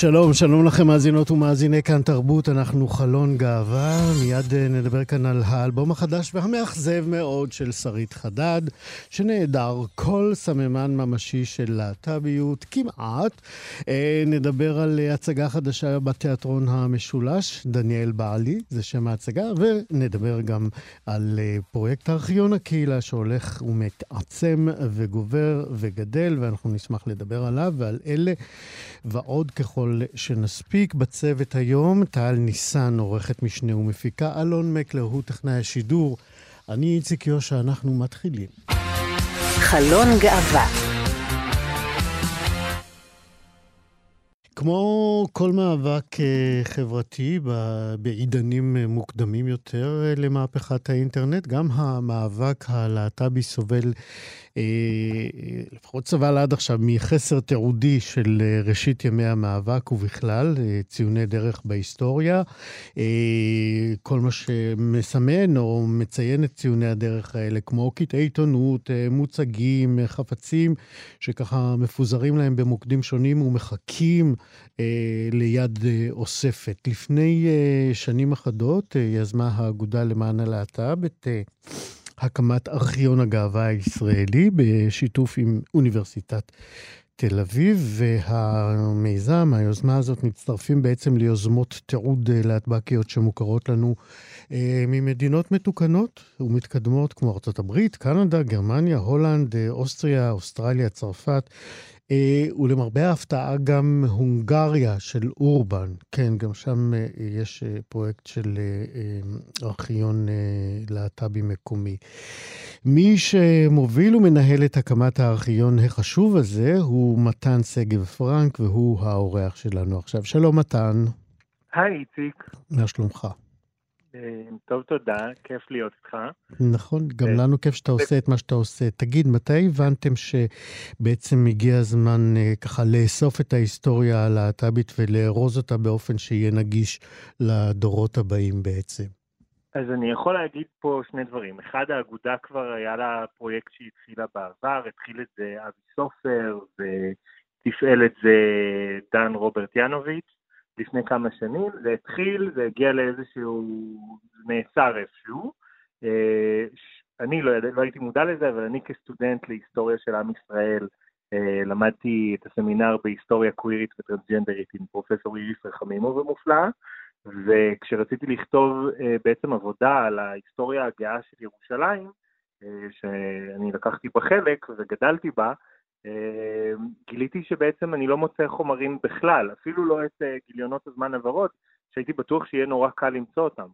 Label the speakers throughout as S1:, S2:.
S1: שלום, שלום לכם מאזינות ומאזיני כאן תרבות, אנחנו חלון גאווה. מיד אה, נדבר כאן על האלבום החדש והמאכזב מאוד של שרית חדד, שנעדר כל סממן ממשי של להט"ביות, כמעט. אה, נדבר על הצגה חדשה בתיאטרון המשולש, דניאל בעלי, זה שם ההצגה, ונדבר גם על אה, פרויקט ארכיון הקהילה שהולך ומתעצם וגובר וגדל, ואנחנו נשמח לדבר עליו ועל אלה ועוד ככל ככל שנספיק. בצוות היום, טל ניסן, עורכת משנה ומפיקה, אלון מקלר הוא טכנאי השידור. אני איציק יושע, אנחנו מתחילים. חלון גאווה כמו כל מאבק אה, חברתי בעידנים מוקדמים יותר אה, למהפכת האינטרנט, גם המאבק הלהט"בי סובל אה, לפחות סבל עד עכשיו מחסר תיעודי של אה, ראשית ימי המאבק ובכלל, אה, ציוני דרך בהיסטוריה. כל מה שמסמן או מציין את ציוני הדרך האלה, כמו קטעי עיתונות, מוצגים, חפצים, שככה מפוזרים להם במוקדים שונים ומחכים ליד אוספת. לפני שנים אחדות יזמה האגודה למען הלהט"ב את... הקמת ארכיון הגאווה הישראלי בשיתוף עם אוניברסיטת תל אביב, והמיזם, היוזמה הזאת, מצטרפים בעצם ליוזמות תיעוד אה, להטבקיות שמוכרות לנו אה, ממדינות מתוקנות ומתקדמות כמו ארה"ב, קנדה, גרמניה, הולנד, אה, אוסטריה, אוסטרליה, צרפת. אה, ולמרבה ההפתעה גם הונגריה של אורבן, כן, גם שם אה, יש אה, פרויקט של ארכיון להט"בי מקומי. מי שמוביל ומנהל את הקמת הארכיון החשוב הזה הוא מתן שגב פרנק, והוא האורח שלנו עכשיו. שלום מתן.
S2: היי איציק.
S1: מה שלומך?
S2: אה, טוב, תודה, כיף להיות איתך.
S1: נכון, גם אה, לנו כיף שאתה עושה את מה שאתה עושה. תגיד, מתי הבנתם שבעצם הגיע הזמן אה, ככה לאסוף את ההיסטוריה הלהט"בית ולארוז אותה באופן שיהיה נגיש לדורות הבאים בעצם?
S2: אז אני יכול להגיד פה שני דברים. אחד, האגודה כבר היה לה פרויקט שהיא התחילה בעבר, התחיל את זה אבי סופר, ותפעל את זה דן רוברט ינוביץ'. לפני כמה שנים, זה התחיל, זה הגיע לאיזשהו, נאסר איפשהו. אה, אני לא, לא הייתי מודע לזה, אבל אני כסטודנט להיסטוריה של עם ישראל, אה, למדתי את הסמינר בהיסטוריה קווירית וטרנסג'נדרית עם פרופסור איריס רחמימו ומופלאה, וכשרציתי לכתוב אה, בעצם עבודה על ההיסטוריה הגאה של ירושלים, שאני לקחתי בה חלק וגדלתי בה, גיליתי שבעצם אני לא מוצא חומרים בכלל, אפילו לא את אה, גיליונות הזמן הוורוד, שהייתי בטוח שיהיה נורא קל למצוא אותם.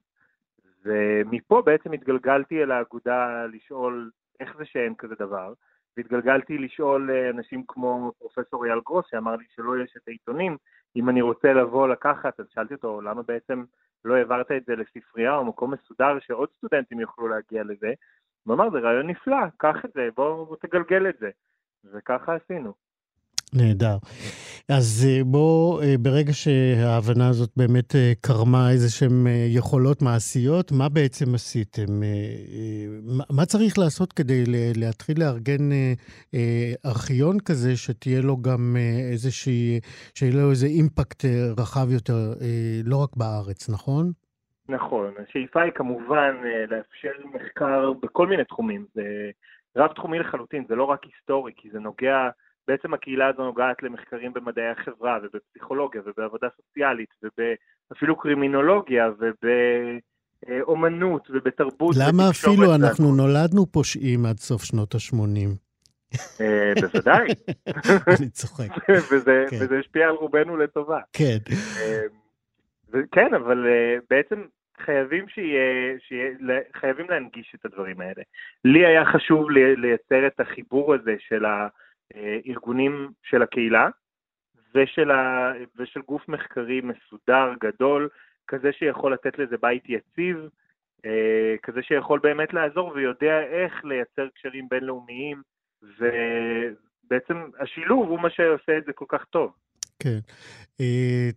S2: ומפה בעצם התגלגלתי אל האגודה לשאול איך זה שאין כזה דבר, והתגלגלתי לשאול אה, אנשים כמו פרופסור אייל גרוס, שאמר לי שלא יש את העיתונים, אם אני רוצה לבוא לקחת, אז שאלתי אותו, למה בעצם לא העברת את זה לספרייה או מקום מסודר שעוד סטודנטים יוכלו להגיע לזה? הוא אמר, זה רעיון נפלא, קח את זה, בוא, בוא תגלגל את זה. וככה עשינו.
S1: נהדר. אז אה, בוא, אה, ברגע שההבנה הזאת באמת אה, קרמה איזה שהן יכולות מעשיות, מה בעצם עשיתם? מה צריך לעשות כדי להתחיל לארגן ארכיון כזה, שתהיה לו גם איזושהי, שיהיה לו איזה אימפקט רחב יותר, לא רק בארץ, נכון?
S2: נכון. השאיפה היא כמובן לאפשר מחקר בכל מיני תחומים. זה רב-תחומי לחלוטין, זה לא רק היסטורי, כי זה נוגע, בעצם הקהילה הזו נוגעת למחקרים במדעי החברה ובפסיכולוגיה ובעבודה סוציאלית ואפילו קרימינולוגיה ובאומנות ובתרבות.
S1: למה אפילו אנחנו נולדנו פושעים עד סוף שנות ה-80?
S2: אה, בוודאי.
S1: אני צוחק.
S2: כן. וזה השפיע על רובנו לטובה.
S1: כן.
S2: אה, כן, אבל uh, בעצם חייבים שיהיה, שיהיה, חייבים להנגיש את הדברים האלה. לי היה חשוב לייצר את החיבור הזה של הארגונים של הקהילה ושל, ה, ושל גוף מחקרי מסודר, גדול, כזה שיכול לתת לזה בית יציב, אה, כזה שיכול באמת לעזור ויודע איך לייצר קשרים בינלאומיים, ובעצם השילוב הוא מה שעושה את זה כל כך טוב.
S1: כן. אה,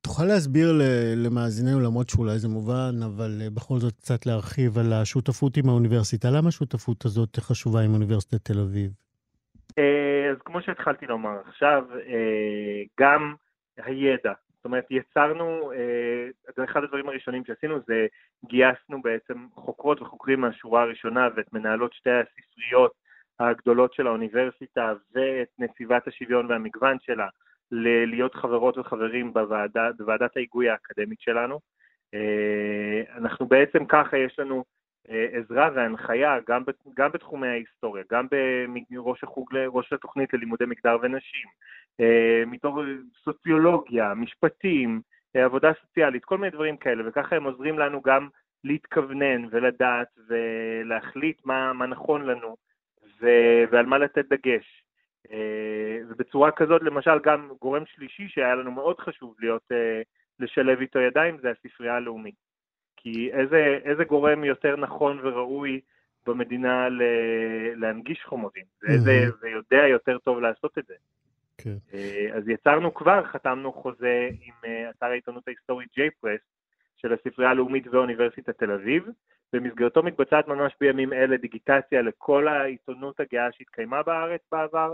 S1: תוכל להסביר למאזיננו, למרות שאולי זה מובן, אבל אה, בכל זאת קצת להרחיב על השותפות עם האוניברסיטה. למה השותפות הזאת חשובה עם אוניברסיטת תל אביב?
S2: אז כמו שהתחלתי לומר עכשיו, גם הידע זאת אומרת, יצרנו, אה, אחד הדברים הראשונים שעשינו זה גייסנו בעצם חוקרות וחוקרים מהשורה הראשונה ואת מנהלות שתי הספריות הגדולות של האוניברסיטה ואת נציבת השוויון והמגוון שלה להיות חברות וחברים בוועדה, בוועדת ההיגוי האקדמית שלנו. אה, אנחנו בעצם ככה, יש לנו אה, עזרה והנחיה גם, גם בתחומי ההיסטוריה, גם בראש החוג, ראש התוכנית ללימודי מגדר ונשים, אה, מתוך סוציולוגיה, משפטים, עבודה סוציאלית, כל מיני דברים כאלה, וככה הם עוזרים לנו גם להתכוונן ולדעת ולהחליט מה, מה נכון לנו ו, ועל מה לתת דגש. ובצורה כזאת, למשל, גם גורם שלישי שהיה לנו מאוד חשוב להיות, לשלב איתו ידיים, זה הספרייה הלאומית. כי איזה, איזה גורם יותר נכון וראוי במדינה ל, להנגיש חומרים, ואיזה mm-hmm. ויודע יותר טוב לעשות את זה. כן. אה, אז יצרנו כבר, חתמנו חוזה עם אה, אתר העיתונות ההיסטורית J-Press של הספרייה הלאומית ואוניברסיטת תל אביב, במסגרתו מתבצעת ממש בימים אלה דיגיטציה לכל העיתונות הגאה שהתקיימה בארץ בעבר,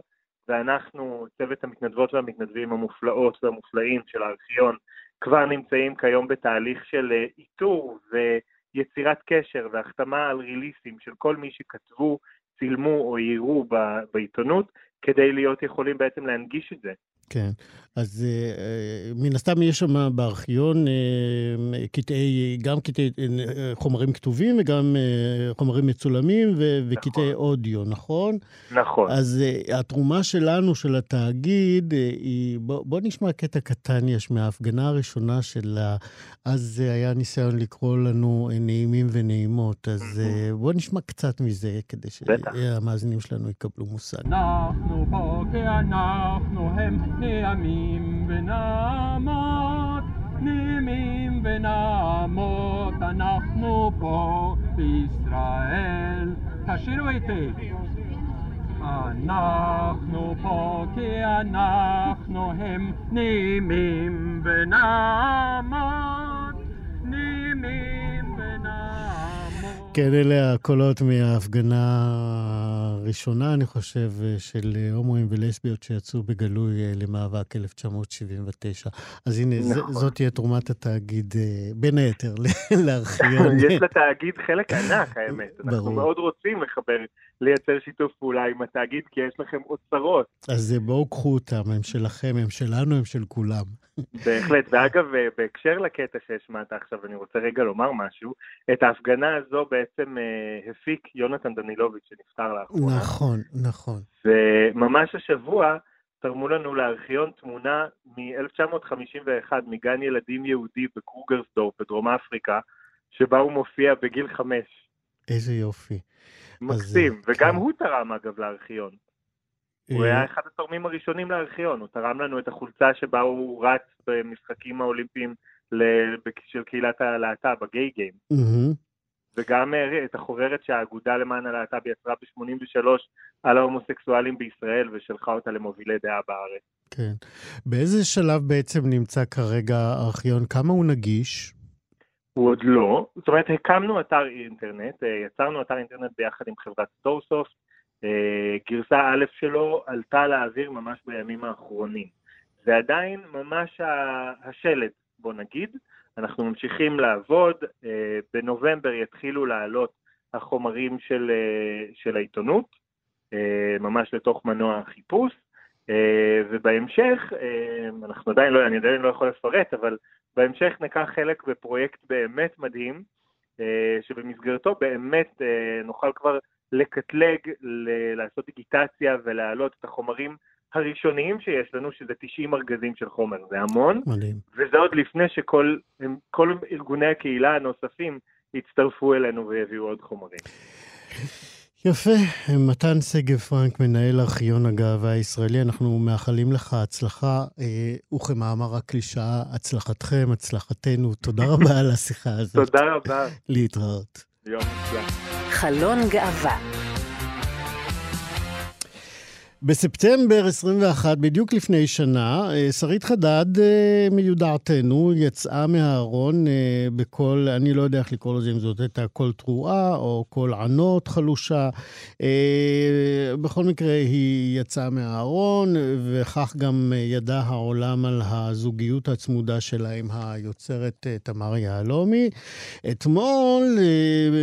S2: ואנחנו, צוות המתנדבות והמתנדבים המופלאות והמופלאים של הארכיון, כבר נמצאים כיום בתהליך של אה, איתור ויצירת קשר והחתמה על ריליסים של כל מי שכתבו, צילמו או יירו בעיתונות, כדי להיות יכולים בעצם להנגיש את זה.
S1: כן, אז uh, מן הסתם יש שם בארכיון uh, קטעי, גם קטעי uh, חומרים כתובים וגם uh, חומרים מצולמים ו- נכון. וקטעי אודיו, נכון?
S2: נכון.
S1: אז uh, התרומה שלנו, של התאגיד, uh, היא... בוא, בוא נשמע קטע קטן יש מההפגנה הראשונה של ה... אז uh, היה ניסיון לקרוא לנו uh, נעימים ונעימות, אז uh, בוא נשמע קצת מזה, כדי שהמאזינים שלנו יקבלו מושג. אנחנו פה כי אנחנו הם נעמים ונעמות, נעימים ונעמות, אנחנו פה בישראל. תשאירו איתי. אנחנו פה כי אנחנו הם נעימים ונעמות, נעימים כן, אלה הקולות מההפגנה הראשונה, אני חושב, של הומואים ולסביות שיצאו בגלוי אה, למאבק 1979. אז הנה, נכון. זאת תהיה תרומת התאגיד, אה, בין היתר, לארכיון.
S2: יש לתאגיד חלק ענק, האמת. ברור. אנחנו מאוד רוצים לחבר, לייצר שיתוף פעולה עם התאגיד, כי יש לכם אוצרות.
S1: אז אה, בואו קחו אותם, הם שלכם, הם שלנו, הם של כולם.
S2: בהחלט, ואגב, בהקשר לקטע שהשמעת עכשיו, אני רוצה רגע לומר משהו. את ההפגנה הזו בעצם אה, הפיק יונתן דנילוביץ' שנפטר לאחרונה.
S1: נכון, נכון.
S2: וממש השבוע תרמו לנו לארכיון תמונה מ-1951 מגן ילדים יהודי בקרוגרסדורף בדרום אפריקה, שבה הוא מופיע בגיל חמש.
S1: איזה יופי.
S2: מקסים, אז, וגם כן. הוא תרם אגב לארכיון. הוא היה אחד התורמים הראשונים לארכיון, הוא תרם לנו את החולצה שבה הוא רץ במשחקים האולימפיים של קהילת הלהט"ב, ה gay game. וגם אה, את החוברת שהאגודה למען הלהט"ב יצרה ב-83 על ההומוסקסואלים בישראל ושלחה אותה למובילי דעה בארץ.
S1: כן. באיזה שלב בעצם נמצא כרגע הארכיון? כמה הוא נגיש?
S2: הוא עוד לא. זאת אומרת, הקמנו אתר אינטרנט, אה, יצרנו אתר אינטרנט ביחד עם חברת סטורסופט. אה, גרסה א' שלו עלתה לאוויר ממש בימים האחרונים. זה עדיין ממש השלד, בוא נגיד. אנחנו ממשיכים לעבוד, אה, בנובמבר יתחילו לעלות החומרים של, אה, של העיתונות, ממש לתוך מנוע החיפוש, ובהמשך, אנחנו עדיין לא, אני עדיין לא יכול לפרט, אבל בהמשך ניקח חלק בפרויקט באמת מדהים, שבמסגרתו באמת נוכל כבר לקטלג, לעשות דיגיטציה ולהעלות את החומרים הראשוניים שיש לנו, שזה 90 ארגזים של חומר, זה המון.
S1: מדהים.
S2: וזה עוד לפני שכל כל ארגוני הקהילה הנוספים יצטרפו אלינו ויביאו עוד חומרים.
S1: יפה. מתן שגב פרנק, מנהל ארכיון הגאווה הישראלי, אנחנו מאחלים לך הצלחה, אה, וכמאמר הקלישאה, הצלחתכם, הצלחתנו. תודה רבה על השיחה הזאת.
S2: תודה רבה.
S1: להתראות.
S2: יום מוצלח.
S3: חלון גאווה
S1: בספטמבר 21, בדיוק לפני שנה, אה, שרית חדד אה, מיודעתנו יצאה מהארון אה, בקול, אני לא יודע איך לקרוא לזה, אם זאת הייתה קול תרועה או קול ענות חלושה. בכל מקרה, היא יצאה מהארון, וכך גם ידע העולם על הזוגיות הצמודה שלה עם היוצרת תמר יהלומי. אתמול,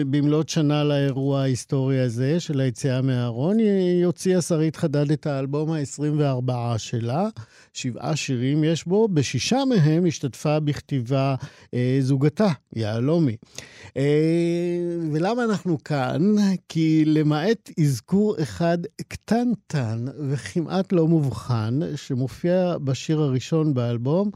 S1: במלאת שנה לאירוע ההיסטורי הזה של היציאה מהארון, היא הוציאה שרית חדד את האלבום ה-24 שלה, שבעה שירים יש בו, בשישה מהם השתתפה בכתיבה אה, זוגתה, יהלומי. אה, ולמה אנחנו כאן? כי למעט אזכור אחד קטנטן וכמעט לא מובחן, שמופיע בשיר הראשון באלבום,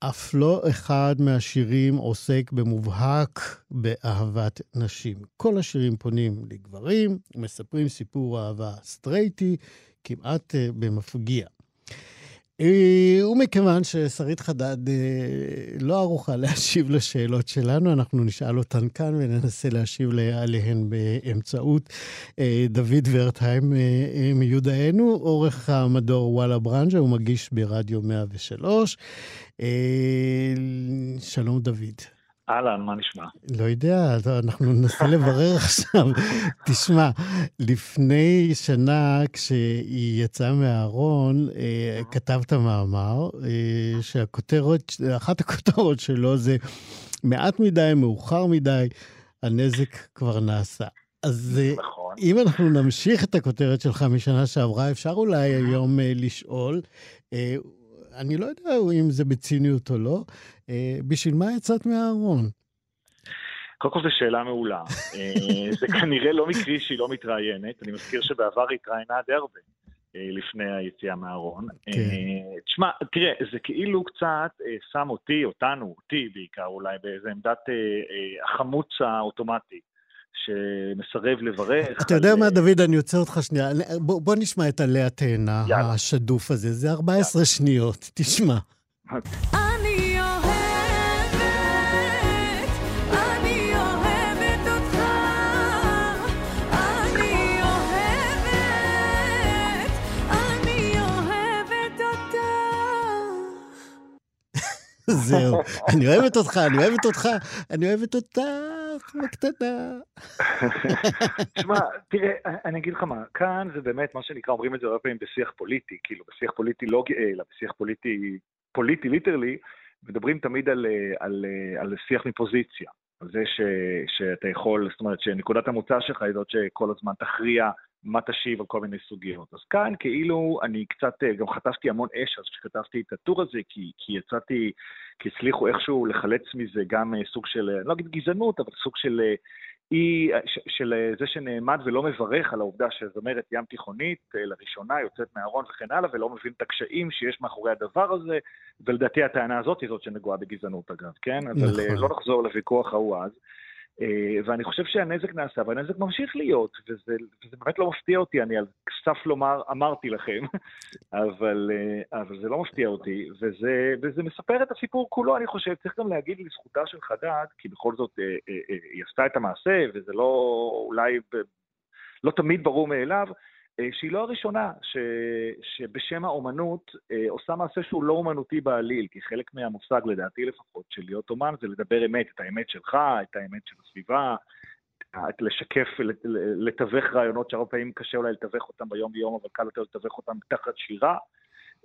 S1: אף לא אחד מהשירים עוסק במובהק באהבת נשים. כל השירים פונים לגברים, מספרים סיפור אהבה סטרייטי, כמעט uh, במפגיע. Uh, ומכיוון ששרית חדד uh, לא ערוכה להשיב לשאלות שלנו, אנחנו נשאל אותן כאן וננסה להשיב עליהן באמצעות דוד ורטהיים מיודענו, עורך המדור וואלה ברנז'ה, הוא מגיש ברדיו 103. Uh, שלום דוד.
S4: אהלן, מה נשמע?
S1: לא יודע, אנחנו ננסה לברר עכשיו. תשמע, לפני שנה, כשהיא יצאה מהארון, אה, כתבת מאמר, אה, שהכותרת, אחת הכותרות שלו זה מעט מדי, מאוחר מדי, הנזק כבר נעשה. אז אה, נכון. אם אנחנו נמשיך את הכותרת שלך משנה שעברה, אפשר אולי היום לשאול, אני לא יודע אם זה בציניות או לא, אה, בשביל מה יצאת מהארון?
S4: קודם כל זו שאלה מעולה. אה, זה כנראה לא מקרי שהיא לא מתראיינת. אני מזכיר שבעבר היא התראיינה די הרבה אה, לפני היציאה מהארון. כן. תשמע, תראה, זה כאילו קצת שם אותי, אותנו, אותי בעיקר אולי, באיזה עמדת החמוץ האוטומטי. שמסרב לברך.
S1: אתה יודע מה, דוד, אני עוצר אותך שנייה. בוא נשמע את עלי התאנה השדוף הזה. זה 14 שניות, תשמע. זהו, אני אוהבת אותך, אני אוהבת אותך, אני אוהבת אותך, בקטנה.
S4: תשמע, תראה, אני אגיד לך מה, כאן זה באמת מה שנקרא, אומרים את זה הרבה פעמים בשיח פוליטי, כאילו בשיח פוליטי לא גאה, אלא בשיח פוליטי, פוליטי ליטרלי, מדברים תמיד על, על, על שיח מפוזיציה. על זה ש, שאתה יכול, זאת אומרת שנקודת המוצא שלך היא זאת שכל הזמן תכריע מה תשיב על כל מיני סוגיות. אז כאן כאילו אני קצת, אה, גם חטפתי המון אש אז כשכתבתי את הטור הזה, כי, כי יצאתי, כי הצליחו איכשהו לחלץ מזה גם אה, סוג של, אני לא אגיד גזענות, אבל סוג של אה, אי, של זה שנעמד ולא מברך על העובדה שזמרת ים תיכונית לראשונה יוצאת מהארון וכן הלאה, ולא מבין את הקשיים שיש מאחורי הדבר הזה, ולדעתי הטענה הזאת היא זאת שנגועה בגזענות אגב, כן? נכון. אבל לא נחזור לוויכוח ההוא אז. אה, ואני חושב שהנזק נעשה, והנזק ממשיך להיות, וזה, וזה באמת לא מפתיע אותי, אני על סף לומר, אמרתי לכם, אבל, אה, אבל זה לא מפתיע אותי, וזה, וזה מספר את הסיפור כולו, אני חושב, צריך גם להגיד לזכותה של חדד, כי בכל זאת אה, היא עשתה את המעשה, וזה לא אולי, לא תמיד ברור מאליו, אה, שהיא לא הראשונה ש, שבשם האומנות אה, עושה מעשה שהוא לא אומנותי בעליל, כי חלק מהמושג, לדעתי לפחות, של להיות אומן זה לדבר אמת, את האמת שלך, את האמת של הסביבה, לשקף, לתווך רעיונות שהרבה פעמים קשה אולי לתווך אותם ביום-יום, אבל קל יותר לתווך אותם תחת שירה.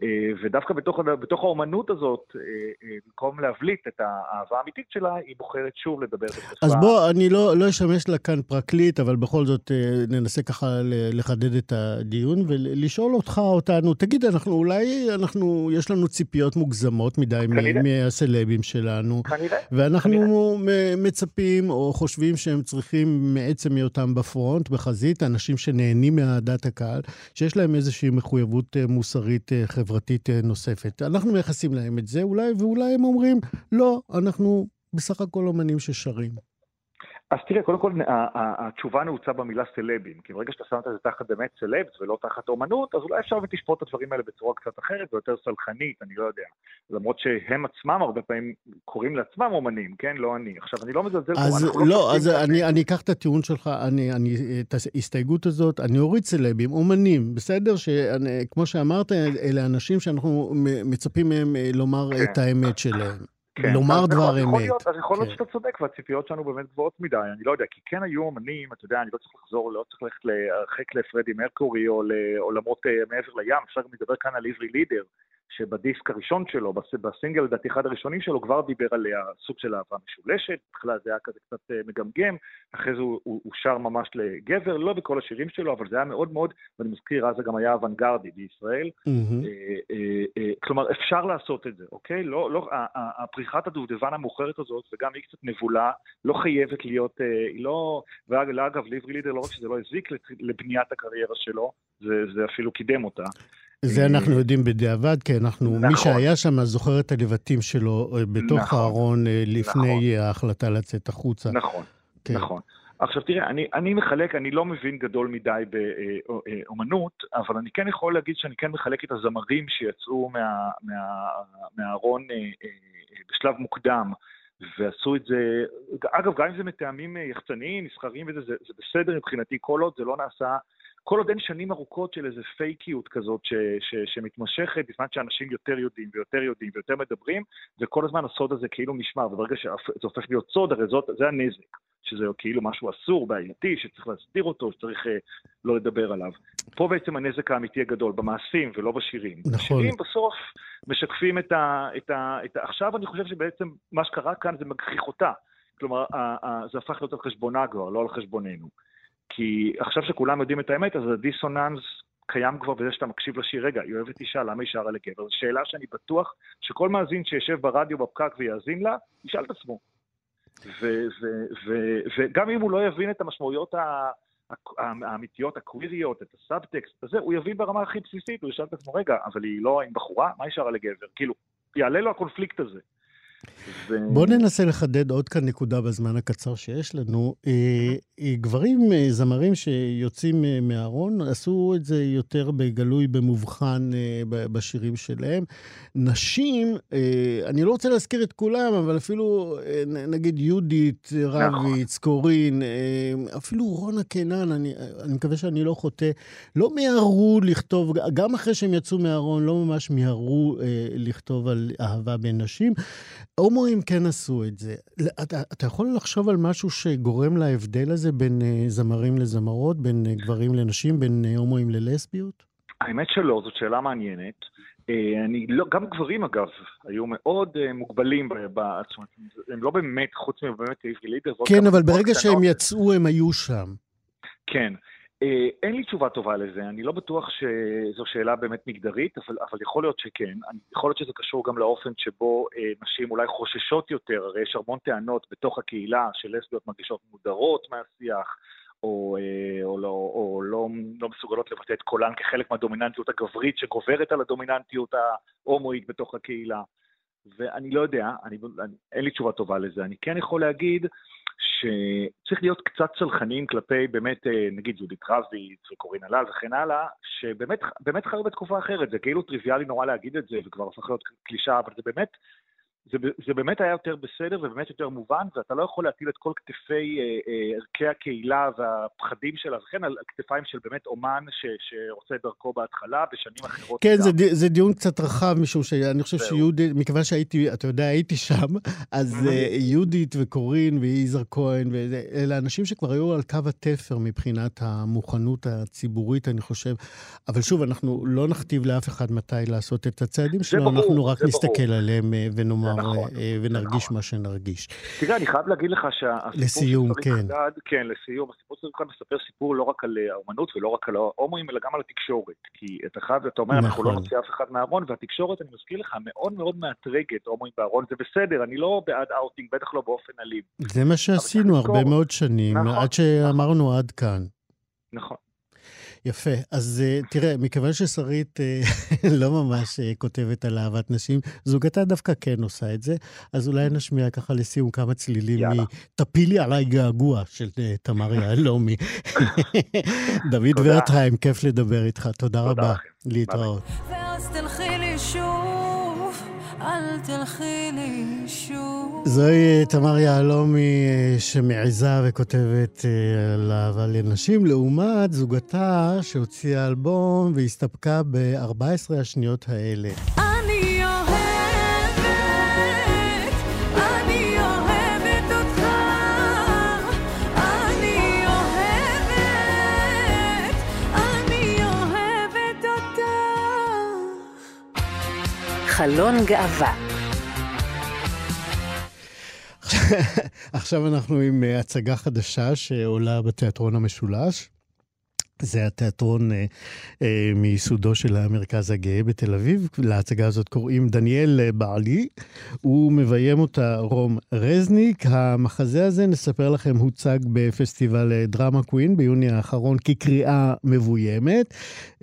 S4: אה, ודווקא בתוך, בתוך האומנות הזאת, אה, אה, במקום להבליט את האהבה האמיתית שלה, היא בוחרת שוב לדבר בשפה.
S1: אז בוא, אני לא, לא אשמש לה כאן פרקליט, אבל בכל זאת ננסה ככה לחדד את הדיון ולשאול אותך, אותנו, תגיד, אנחנו אולי, אנחנו, יש לנו ציפיות מוגזמות מדי מהסלבים שלנו.
S4: כנראה.
S1: ואנחנו כנראה. מצפים או חושבים שהם צריכים, מעצם היותם בפרונט, בחזית, אנשים שנהנים מאהדת הקהל, שיש להם איזושהי מחויבות מוסרית חברתית. חברתית אה, נוספת. אנחנו מייחסים להם את זה אולי, ואולי הם אומרים, לא, אנחנו בסך הכל אומנים ששרים.
S4: אז תראה, קודם כל, התשובה נעוצה במילה סלבים, כי ברגע שאתה שם את זה תחת באמת סלבס ולא תחת אומנות, אז אולי אפשר ותשפוט את הדברים האלה בצורה קצת אחרת ויותר סלחנית, אני לא יודע. למרות שהם עצמם הרבה פעמים קוראים לעצמם אומנים, כן? לא אני. עכשיו, אני לא מזלזל
S1: אז לא, לא אז אני, אני אקח את הטיעון שלך, אני, אני, את ההסתייגות הזאת, אני אוריד סלבים, אומנים, בסדר? שכמו שאמרת, אלה אנשים שאנחנו מצפים מהם אה, לומר כן. את האמת שלהם. כן, לומר דבר אמת.
S4: להיות, אז יכול להיות כן. שאתה צודק, והציפיות שלנו באמת גבוהות מדי, אני לא יודע, כי כן היו אמנים, אתה יודע, אני לא צריך לחזור, לא צריך ללכת להרחק לפרדי מרקורי או לעולמות אה, מעבר לים, אפשר גם לדבר כאן על עברי לידר, שבדיסק הראשון שלו, בסינגל, לדעתי אחד הראשונים שלו, כבר דיבר על סוג של אהבה משולשת, בהתחלה זה היה כזה קצת אה, מגמגם, אחרי זה הוא, הוא, הוא שר ממש לגבר, לא בכל השירים שלו, אבל זה היה מאוד מאוד, ואני מזכיר, אז זה גם היה אוונגרדי בישראל. Mm-hmm. אה, אה, אה, כלומר, אפשר לעשות את זה, אוקיי? לא, לא, הפריחת הדובדבן המאוחרת הזאת, וגם היא קצת נבולה, לא חייבת להיות, אה, היא לא, ואגב, לעברי לידר, לא רק שזה לא הזיק לבניית הקריירה שלו, זה, זה אפילו קידם אותה.
S1: זה אנחנו יודעים בדיעבד, כי אנחנו, נכון. מי שהיה שם זוכר את הלבטים שלו אה, בתוך נכון. הארון אה, לפני נכון. ההחלטה לצאת החוצה.
S4: נכון, כן. נכון. עכשיו תראה, אני, אני מחלק, אני לא מבין גדול מדי באומנות, אבל אני כן יכול להגיד שאני כן מחלק את הזמרים שיצאו מה, מה, מהארון אה, בשלב מוקדם, ועשו את זה, אגב, גם אם זה מטעמים יחצניים, מסחריים וזה, זה, זה בסדר מבחינתי, כל עוד זה לא נעשה כל עוד אין שנים ארוכות של איזה פייקיות כזאת ש, ש, שמתמשכת, בזמן שאנשים יותר יודעים ויותר יודעים ויותר מדברים, וכל הזמן הסוד הזה כאילו נשמר, וברגע שזה הופך להיות סוד, הרי זאת, זה הנזק, שזה כאילו משהו אסור, בעייתי, שצריך להסתיר אותו, שצריך אה, לא לדבר עליו. פה בעצם הנזק האמיתי הגדול, במעשים ולא בשירים.
S1: נכון.
S4: השירים בסוף משקפים את ה, את ה... את ה... עכשיו אני חושב שבעצם מה שקרה כאן זה מגחיך אותה. כלומר, זה הפך להיות על חשבונה כבר, לא על חשבוננו. כי עכשיו שכולם יודעים את האמת, אז הדיסוננס קיים כבר בזה שאתה מקשיב לשיר, רגע, היא אוהבת אישה, למה היא שרה לגבר? זו שאלה שאני בטוח שכל מאזין שישב ברדיו בפקק ויאזין לה, ישאל את עצמו. וגם אם הוא לא יבין את המשמעויות האמיתיות, הקוויריות, את הסאבטקסט, הזה, הוא יבין ברמה הכי בסיסית, הוא ישאל את עצמו, רגע, אבל היא לא עם בחורה? מה היא שרה לגבר? כאילו, יעלה לו הקונפליקט הזה.
S1: ו... בואו ננסה לחדד עוד כאן נקודה בזמן הקצר שיש לנו. אה, אה, גברים, אה, זמרים שיוצאים מהארון, עשו את זה יותר בגלוי, במובחן בשירים שלהם. נשים, אני לא רוצה להזכיר את כולם, אבל אפילו נגיד יהודית רביץ, נכון. קורין, אפילו רונה קינן, אני, אני מקווה שאני לא חוטא, לא מיהרו לכתוב, גם אחרי שהם יצאו מהארון, לא ממש מיהרו לכתוב על אהבה בין נשים. הומואים כן עשו את זה. אתה, אתה יכול לחשוב על משהו שגורם להבדל הזה בין uh, זמרים לזמרות, בין uh, גברים לנשים, בין uh, הומואים ללסביות?
S4: האמת שלא, זאת שאלה מעניינת. אני לא, גם גברים אגב, היו מאוד מוגבלים, ב, הם לא באמת, חוץ מבאמת עברי לידר.
S1: כן, אבל ברגע שהם יצאו, הם היו שם.
S4: כן. אה, אין לי תשובה טובה לזה, אני לא בטוח שזו שאלה באמת מגדרית, אבל, אבל יכול להיות שכן. יכול להיות שזה קשור גם לאופן שבו אה, נשים אולי חוששות יותר, הרי יש המון טענות בתוך הקהילה של לסביות מרגישות מודרות מהשיח, או, אה, או, לא, או לא, לא מסוגלות לבטא את קולן כחלק מהדומיננטיות הגברית שגוברת על הדומיננטיות ההומואית בתוך הקהילה. ואני לא יודע, אני, אני, אין לי תשובה טובה לזה. אני כן יכול להגיד שצריך להיות קצת צלחניים כלפי באמת, אה, נגיד יהודית רביץ וקורין הלל וכן הלאה, שבאמת חיו בתקופה אחרת, זה כאילו טריוויאלי נורא להגיד את זה וכבר הפך להיות קלישה, אבל זה באמת, זה, זה באמת היה יותר בסדר ובאמת יותר מובן, ואתה לא יכול להטיל את כל כתפי אה, אה, ערכי הקהילה והפחדים של הזכן על כתפיים של באמת אומן ש, את דרכו בהתחלה, בשנים אחרות.
S1: כן, זה, זה דיון קצת רחב, משום שאני חושב שיהודית, מכיוון שהייתי, אתה יודע, הייתי שם, אז אה, יהודית וקורין ויזהר כהן, אלה אנשים שכבר היו על קו התפר מבחינת המוכנות הציבורית, אני חושב. אבל שוב, אנחנו לא נכתיב לאף אחד מתי לעשות את הצעדים שלו, אנחנו רק נסתכל ברור. עליהם ונאמר... נכון, אה, ונרגיש נכון. מה שנרגיש.
S4: תראה, אני חייב להגיד לך שהסיפור
S1: לסיום,
S4: של כן. חדד, כן, לסיום, הסיפור של חדד מספר סיפור לא רק על אה, האומנות ולא רק על ההומואים, אלא גם על התקשורת. כי אתה חייב, אתה אומר, נכון. אנחנו לא נכון. נוציא אף אחד מהארון, והתקשורת, אני מזכיר לך, מאוד מאוד מאתרגת הומואים בארון, זה בסדר, אני לא בעד אאוטינג, בטח לא באופן אלים.
S1: זה מה שעשינו הרבה מאוד שנים, נכון, עד שאמרנו נכון. עד כאן.
S4: נכון.
S1: יפה. אז uh, תראה, מכיוון ששרית uh, לא ממש uh, כותבת על אהבת נשים, זוגתה דווקא כן עושה את זה, אז אולי נשמיע ככה לסיום כמה צלילים מ"תפילי עליי געגוע" של תמר יהלומי. דוד ורטהיים, כיף לדבר איתך. תודה רבה. להתראות. ואז תלכי לי שוב, אל תלכי לי שוב. זוהי אה, תמר יהלומי אה, שמעיזה וכותבת אה, על אהבה לנשים, לעומת זוגתה שהוציאה אלבום והסתפקה ב-14 השניות האלה. חלון גאווה עכשיו אנחנו עם אה, הצגה חדשה שעולה בתיאטרון המשולש. זה התיאטרון אה, אה, מיסודו של המרכז הגאה בתל אביב. להצגה הזאת קוראים דניאל אה, בעלי. הוא מביים אותה רום רזניק. המחזה הזה, נספר לכם, הוצג בפסטיבל אה, דרמה קווין ביוני האחרון כקריאה מבוימת.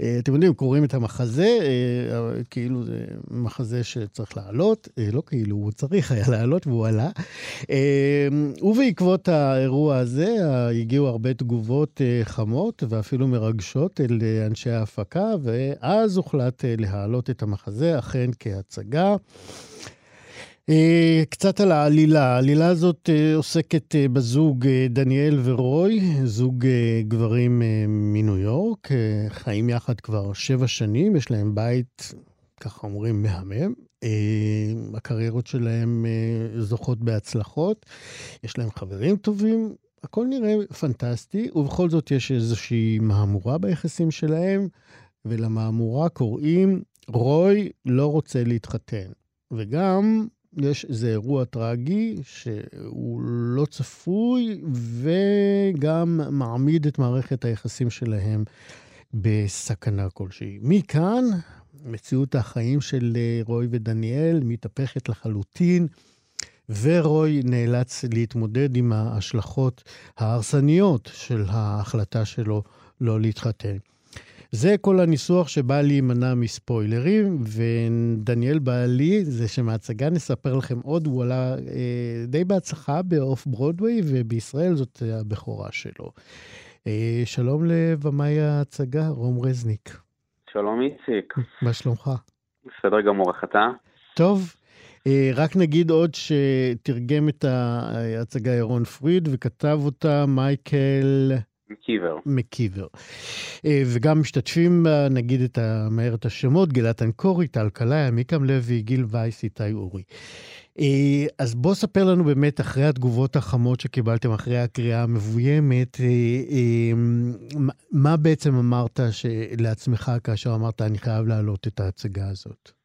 S1: אה, אתם יודעים, קוראים את המחזה, אה, כאילו זה מחזה שצריך לעלות, אה, לא כאילו, הוא צריך היה לעלות והוא עלה. אה, ובעקבות האירוע הזה הגיעו הרבה תגובות אה, חמות ואפילו מרגשות אל אה, אנשי ההפקה, ואז הוחלט אה, להעלות את המחזה, אכן כהצגה. אה, קצת על העלילה. העלילה הזאת עוסקת בזוג דניאל ורוי, זוג גברים מניו יורק, חיים יחד כבר שבע שנים, יש להם בית, ככה אומרים, מהמם. הקריירות שלהם זוכות בהצלחות, יש להם חברים טובים, הכל נראה פנטסטי, ובכל זאת יש איזושהי מהמורה ביחסים שלהם, ולמהמורה קוראים רוי לא רוצה להתחתן. וגם יש איזה אירוע טרגי שהוא לא צפוי, וגם מעמיד את מערכת היחסים שלהם בסכנה כלשהי. מכאן, מציאות החיים של רוי ודניאל מתהפכת לחלוטין. ורוי נאלץ להתמודד עם ההשלכות ההרסניות של ההחלטה שלו לא להתחתן. זה כל הניסוח שבא להימנע מספוילרים, ודניאל בעלי, זה שמההצגה נספר לכם עוד, הוא עלה אה, די בהצלחה באוף ברודוויי, ובישראל זאת הבכורה שלו. אה, שלום לבמאי ההצגה, רום רזניק.
S5: שלום איציק.
S1: מה שלומך?
S5: בסדר גמור, איך אתה?
S1: טוב, רק נגיד עוד שתרגם את ההצגה ירון פריד וכתב אותה מייקל...
S5: מקיבר.
S1: מקיבר. אה, וגם משתתפים נגיד את מהר את השמות, גלעד אנקורי, טל קלעי, עמיקם לוי, גיל וייס, איתי אורי. אה, אז בוא ספר לנו באמת, אחרי התגובות החמות שקיבלתם, אחרי הקריאה המבוימת, מה בעצם אמרת לעצמך כאשר אמרת, אני חייב להעלות את ההצגה הזאת?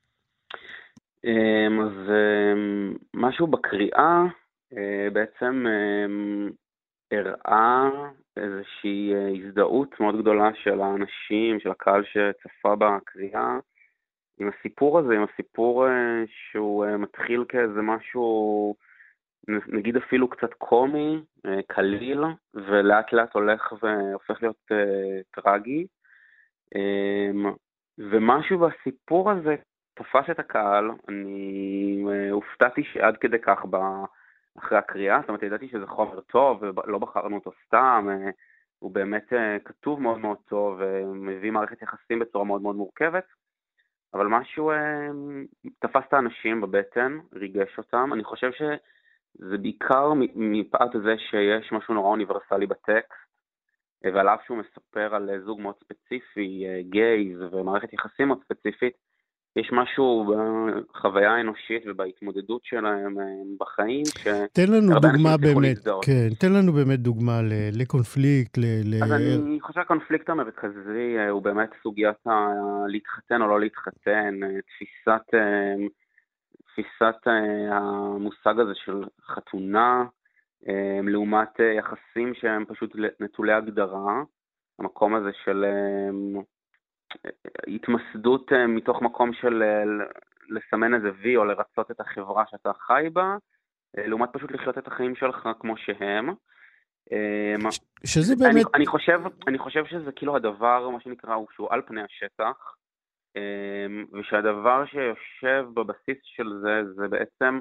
S5: אמ, אז אמ, משהו בקריאה אה, בעצם אמ, הראה איזושהי אה, הזדהות מאוד גדולה של האנשים, של הקהל שצפה בקריאה, עם הסיפור הזה, עם הסיפור אה, שהוא מתחיל כאיזה משהו, נגיד אפילו קצת קומי, קליל, ולאט לאט הולך והופך להיות טרגי. ומשהו בסיפור הזה תפס את הקהל, אני אה, הופתעתי שעד כדי כך ב... אחרי הקריאה, זאת אומרת, ידעתי שזה חומר טוב, ולא בחרנו אותו סתם, אה, הוא באמת אה, כתוב מאוד מאוד טוב, ומביא מערכת יחסים בצורה מאוד מאוד מורכבת, אבל משהו תפס את האנשים בבטן, ריגש אותם. אני חושב שזה בעיקר מפאת זה שיש משהו נורא אוניברסלי בטקסט, ועל אף שהוא מספר על זוג מאוד ספציפי, גייז ומערכת יחסים מאוד ספציפית, יש משהו בחוויה האנושית ובהתמודדות שלהם אה, בחיים,
S1: תן לנו דוגמה באמת, כן, תן לנו באמת דוגמה לקונפליקט, ל...
S5: אז אני חושב שהקונפליקט המרכזי אה, הוא באמת סוגיית להתחתן או לא להתחתן, אה, תפיסת, תפיסת המושג הזה של חתונה, לעומת יחסים שהם פשוט נטולי הגדרה, המקום הזה של התמסדות אה, מתוך מקום של אה, לסמן איזה וי או לרצות את החברה שאתה חי בה, אה, לעומת פשוט לחיות את החיים שלך כמו שהם.
S1: שזה באמת...
S5: אני, אני, חושב, אני חושב שזה כאילו הדבר, מה שנקרא, הוא שהוא על פני השטח, ושהדבר שיושב בבסיס של זה, זה בעצם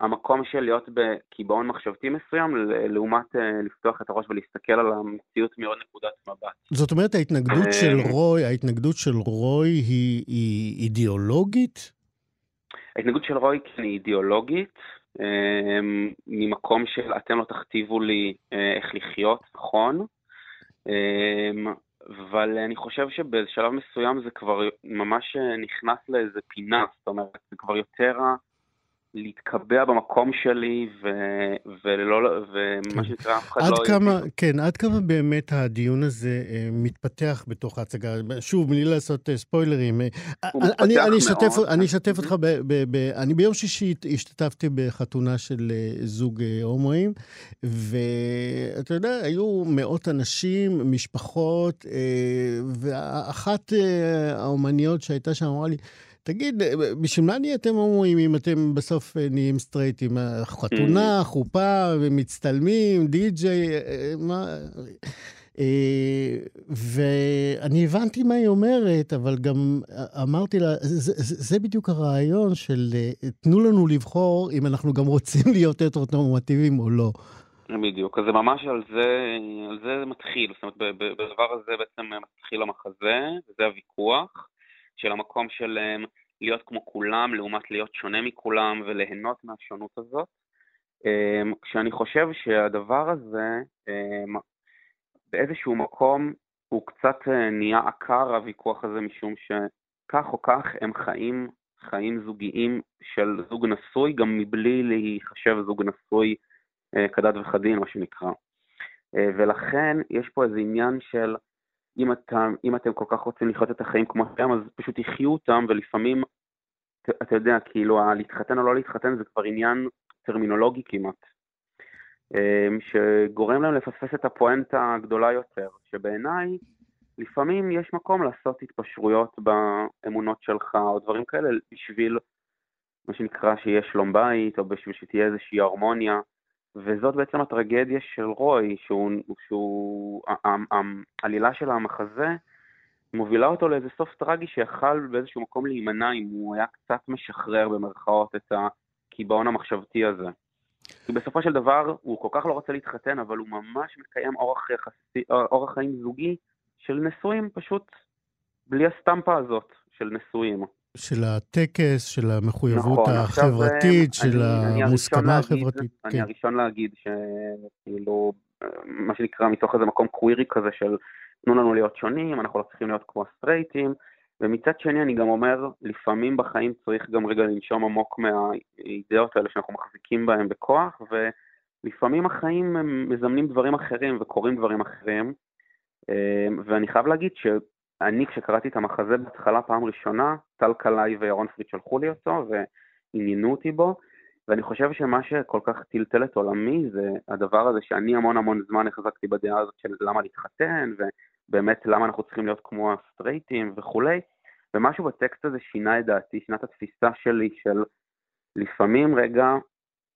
S5: המקום של להיות בקיבעון מחשבתי מסוים, לעומת אה, לפתוח את הראש ולהסתכל על המציאות מעוד נקודת מבט.
S1: זאת אומרת, ההתנגדות של אמ, רוי, ההתנגדות של רוי היא, היא אידיאולוגית?
S5: ההתנגדות של רוי כן היא אידיאולוגית, אמ, ממקום של אתם לא תכתיבו לי אה, איך לחיות, נכון? אבל אני חושב שבשלב מסוים זה כבר ממש אה, נכנס לאיזה פינה, זאת אומרת, זה כבר יותר להתקבע במקום שלי, ו, ולא, ומה שנקרא, אף אחד
S1: עד
S5: לא...
S1: כמה, כן, עד כמה באמת הדיון הזה אה, מתפתח בתוך ההצגה? שוב, בלי לעשות אה, ספוילרים. אה,
S5: אני,
S1: אני,
S5: מאוד.
S1: אשתף, אני אשתף אותך, ב, ב, ב, אני ביום שישי השתתפתי בחתונה של זוג הומואים, ואתה יודע, היו מאות אנשים, משפחות, ואחת האומניות שהייתה שם אמרה לי, תגיד, בשביל מה נהייתם הומואים אם אתם בסוף אה, נהיים סטרייטים? חתונה, mm. חופה, מצטלמים, די-ג'יי, אה, מה... אה, ואני הבנתי מה היא אומרת, אבל גם אמרתי לה, זה, זה, זה בדיוק הרעיון של תנו לנו לבחור אם אנחנו גם רוצים להיות הטרוטורמטיביים או לא.
S5: בדיוק, אז זה ממש על זה, על זה מתחיל, זאת אומרת, בדבר הזה בעצם מתחיל המחזה, וזה הוויכוח. של המקום של להיות כמו כולם לעומת להיות שונה מכולם וליהנות מהשונות הזאת. אמ, כשאני חושב שהדבר הזה אמ, באיזשהו מקום הוא קצת אה, נהיה עקר הוויכוח הזה משום שכך או כך הם חיים חיים זוגיים של זוג נשוי גם מבלי להיחשב זוג נשוי אה, כדת וכדין מה שנקרא. אה, ולכן יש פה איזה עניין של אם, אתה, אם אתם כל כך רוצים לחיות את החיים כמו שהם, אז פשוט תחיו אותם, ולפעמים, אתה יודע, כאילו, להתחתן או לא להתחתן זה כבר עניין טרמינולוגי כמעט, אמ, שגורם להם לפספס את הפואנטה הגדולה יותר, שבעיניי, לפעמים יש מקום לעשות התפשרויות באמונות שלך, או דברים כאלה, בשביל מה שנקרא שיהיה שלום בית, או בשביל שתהיה איזושהי הרמוניה. וזאת בעצם הטרגדיה של רוי, שהוא, שהוא העלילה של המחזה מובילה אותו לאיזה סוף טרגי שיכל באיזשהו מקום להימנע אם הוא היה קצת משחרר במרכאות את הקיבעון המחשבתי הזה. כי בסופו של דבר הוא כל כך לא רוצה להתחתן, אבל הוא ממש מקיים אורח, יחסי, אורח חיים זוגי של נשואים, פשוט בלי הסטמפה הזאת של נשואים.
S1: של הטקס, של המחויבות נכון, החברתית, עכשיו, של אני, המוסכמה החברתית.
S5: אני כן. הראשון להגיד שכאילו, מה שנקרא, מתוך איזה מקום קווירי כזה של תנו לנו להיות שונים, אנחנו לא צריכים להיות כמו הסטרייטים, ומצד שני אני גם אומר, לפעמים בחיים צריך גם רגע לנשום עמוק מהאידאות האלה שאנחנו מחזיקים בהן בכוח, ולפעמים החיים מזמנים דברים אחרים וקורים דברים אחרים, אה, ואני חייב להגיד ש... אני כשקראתי את המחזה בהתחלה פעם ראשונה, טל קלעי וירון פריד שלחו לי אותו ועניינו אותי בו, ואני חושב שמה שכל כך טלטל את עולמי זה הדבר הזה שאני המון המון זמן החזקתי בדעה הזאת של למה להתחתן, ובאמת למה אנחנו צריכים להיות כמו הסטרייטים וכולי, ומשהו בטקסט הזה שינה את דעתי, שינה את התפיסה שלי של לפעמים רגע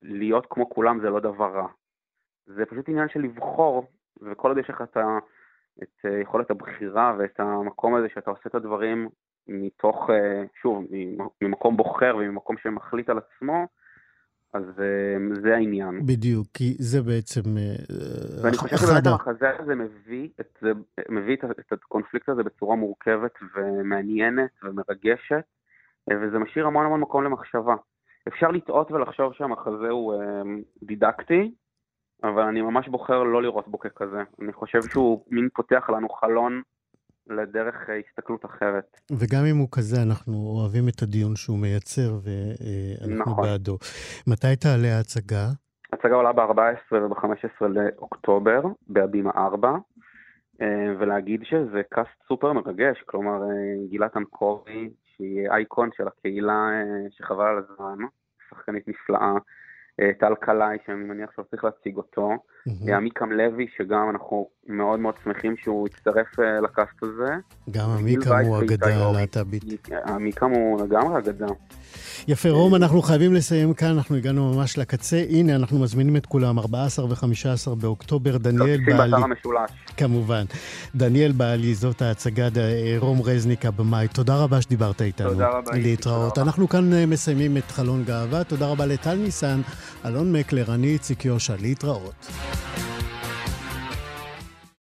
S5: להיות כמו כולם זה לא דבר רע. זה פשוט עניין של לבחור, וכל עוד יש לך את ה... את אה, יכולת הבחירה ואת המקום הזה שאתה עושה את הדברים מתוך, אה, שוב, ממקום בוחר וממקום שמחליט על עצמו, אז זה העניין.
S1: בדיוק, כי זה בעצם
S5: ואני חושב שבאמת המחזה הזה מביא את, זה, מביא את הקונפליקט הזה בצורה מורכבת ומעניינת ומרגשת, וזה משאיר המון המון מקום למחשבה. אפשר לטעות ולחשוב שהמחזה הוא דידקטי, אבל אני ממש בוחר לא לראות בו ככזה. אני חושב שהוא מין פותח לנו חלון לדרך הסתכלות אחרת.
S1: וגם אם הוא כזה, אנחנו אוהבים את הדיון שהוא מייצר, ואנחנו נכון. בעדו. מתי תעלה ההצגה?
S5: ההצגה עולה ב-14 וב-15 לאוקטובר, בהבימה 4, ולהגיד שזה קאסט סופר מרגש, כלומר גילת אנקורי, שהיא אייקון של הקהילה שחבל על הזמן, שחקנית נפלאה. טל קלעי, שאני מניח שהוא צריך להציג אותו, עמיקם לוי, שגם אנחנו מאוד מאוד שמחים שהוא יצטרף אה, לקאסט הזה.
S1: גם עמיקם הוא אגדה להט"בית.
S5: עמיקם הוא לגמרי אגדה.
S1: יפה, רום, אנחנו חייבים לסיים כאן, אנחנו הגענו ממש לקצה. הנה, אנחנו מזמינים את כולם, 14 ו-15 באוקטובר, דניאל
S5: בעלי... המשולש.
S1: כמובן. דניאל בעלי, זאת ההצגה, רום רזניק הבמאי. תודה רבה שדיברת איתנו.
S5: תודה רבה.
S1: להתראות. אנחנו כאן אה, מסיימים את חלון גאווה. תודה רבה לטל ניסן, אלון מקלר, אני איציק יושע, להתראות.